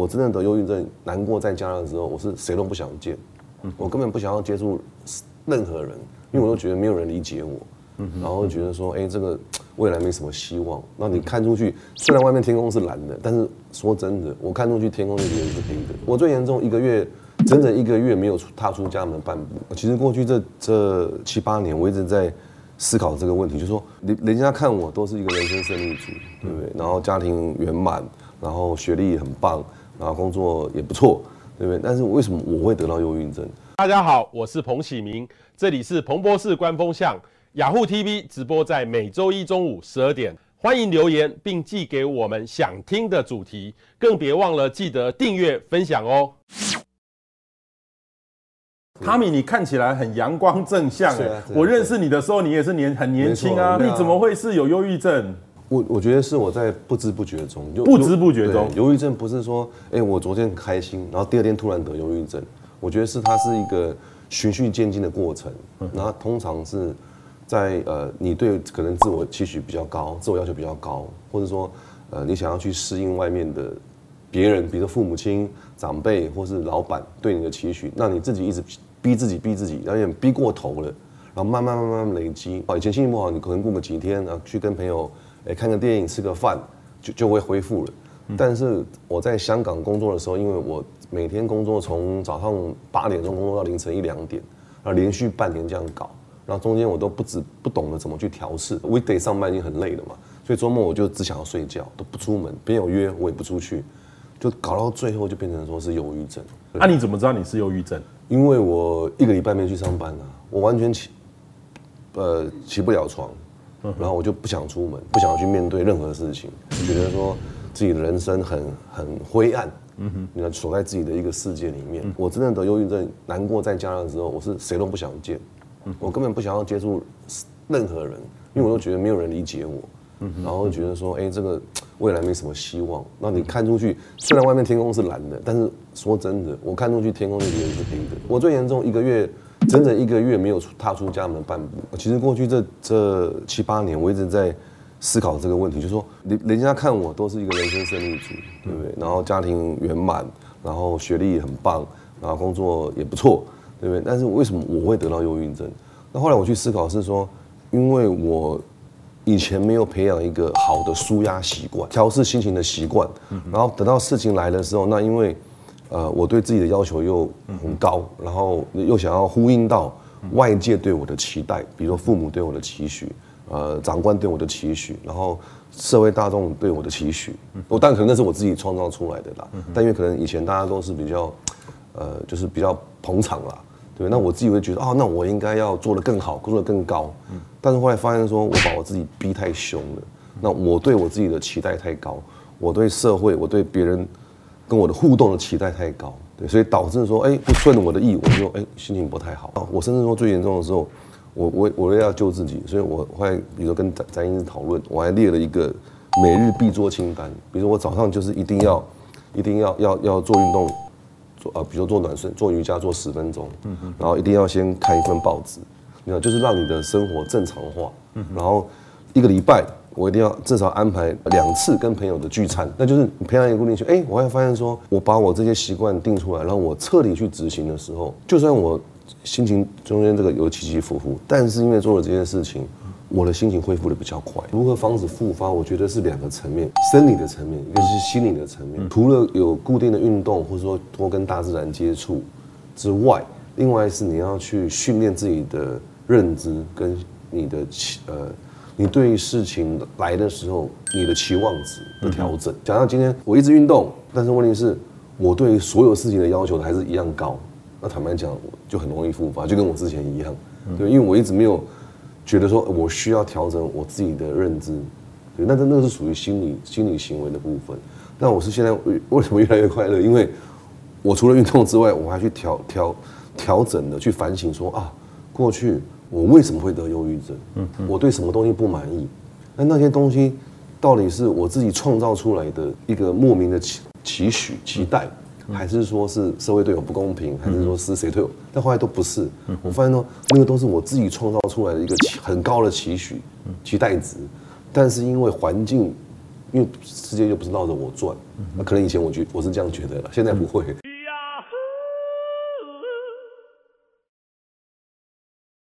我真的得忧郁症，难过在家的时候，我是谁都不想见，我根本不想要接触任何人，因为我都觉得没有人理解我，然后觉得说，哎，这个未来没什么希望。那你看出去，虽然外面天空是蓝的，但是说真的，我看出去天空那边是黑的。我最严重一个月，整整一个月没有踏出家门半步。其实过去这这七八年，我一直在思考这个问题，就是说，人人家看我都是一个人生胜利组，对不对？然后家庭圆满。然后学历很棒，然后工作也不错，对不对？但是为什么我会得到忧郁症？大家好，我是彭启明，这里是彭博士观风向雅虎 TV 直播，在每周一中午十二点，欢迎留言并寄给我们想听的主题，更别忘了记得订阅分享哦。汤米，你看起来很阳光正向哎，我认识你的时候，你也是年很年轻啊，你怎么会是有忧郁症？我我觉得是我在不知不觉中，就不知不觉中，忧郁症不是说，哎、欸，我昨天很开心，然后第二天突然得忧郁症。我觉得是它是一个循序渐进的过程，然后通常是在呃，你对可能自我期许比较高，自我要求比较高，或者说呃，你想要去适应外面的别人，比如说父母亲、长辈或是老板对你的期许，那你自己一直逼自己，逼自己，有点逼过头了，然后慢慢慢慢累积。哦，以前心情不好，你可能过个几天，然后去跟朋友。哎，看个电影，吃个饭，就就会恢复了。但是我在香港工作的时候，因为我每天工作从早上八点钟工作到凌晨一两点，然后连续半年这样搞，然后中间我都不知不懂得怎么去调试。weekday 上班已经很累了嘛，所以周末我就只想要睡觉，都不出门，别人有约我也不出去，就搞到最后就变成说是忧郁症。那、啊、你怎么知道你是忧郁症？因为我一个礼拜没去上班了，我完全起呃起不了床。然后我就不想出门，不想去面对任何事情，觉得说自己的人生很很灰暗，嗯哼，你看锁在自己的一个世界里面。我真的得忧郁症，难过在家的时候，我是谁都不想见，我根本不想要接触任何人，因为我都觉得没有人理解我，然后觉得说，哎，这个未来没什么希望。那你看出去，虽然外面天空是蓝的，但是说真的，我看出去天空那边是黑的。我最严重一个月。整整一个月没有踏出家门半步。其实过去这这七八年，我一直在思考这个问题，就是说，人人家看我都是一个人生胜利组，对不对？然后家庭圆满，然后学历也很棒，然后工作也不错，对不对？但是为什么我会得到忧郁症？那后来我去思考是说，因为我以前没有培养一个好的舒压习惯、调试心情的习惯，然后等到事情来的时候，那因为。呃，我对自己的要求又很高，然后又想要呼应到外界对我的期待，比如说父母对我的期许，呃，长官对我的期许，然后社会大众对我的期许。我但可能那是我自己创造出来的啦，但因为可能以前大家都是比较，呃，就是比较捧场啦，对，那我自己会觉得，哦，那我应该要做得更好，做得更高。但是后来发现说，我把我自己逼太凶了，那我对我自己的期待太高，我对社会，我对别人。跟我的互动的期待太高，对，所以导致说，哎，不顺着我的意，我就哎心情不太好。我甚至说最严重的时候，我我我要救自己，所以我会比如说跟翟翟医师讨论，我还列了一个每日必做清单。比如说我早上就是一定要，一定要要要做运动，做啊，比如说做暖身、做瑜伽做十分钟，嗯，然后一定要先看一份报纸，你看就是让你的生活正常化，然后一个礼拜。我一定要至少安排两次跟朋友的聚餐，那就是培养一个固定性。哎，我会发现说，我把我这些习惯定出来，然后我彻底去执行的时候，就算我心情中间这个有起起伏伏，但是因为做了这件事情，我的心情恢复的比较快。如何防止复发？我觉得是两个层面：生理的层面，一个是心理的层面。除了有固定的运动，或者说多跟大自然接触之外，另外是你要去训练自己的认知跟你的呃。你对于事情来的时候，你的期望值的调整。假如今天我一直运动，但是问题是，我对所有事情的要求还是一样高，那坦白讲，就很容易复发，就跟我之前一样。对，因为我一直没有觉得说我需要调整我自己的认知。对，那那那是属于心理心理行为的部分。但我是现在为什么越来越快乐？因为我除了运动之外，我还去调调调整的去反省说啊，过去。我为什么会得忧郁症？嗯，我对什么东西不满意？那那些东西到底是我自己创造出来的一个莫名的期期许、期待，还是说是社会对我不公平，还是说是谁对我？但后来都不是。我发现说，那个都是我自己创造出来的一个很高的期许、期待值，但是因为环境因为世界又不是绕着我转，那可能以前我觉我是这样觉得了，现在不会。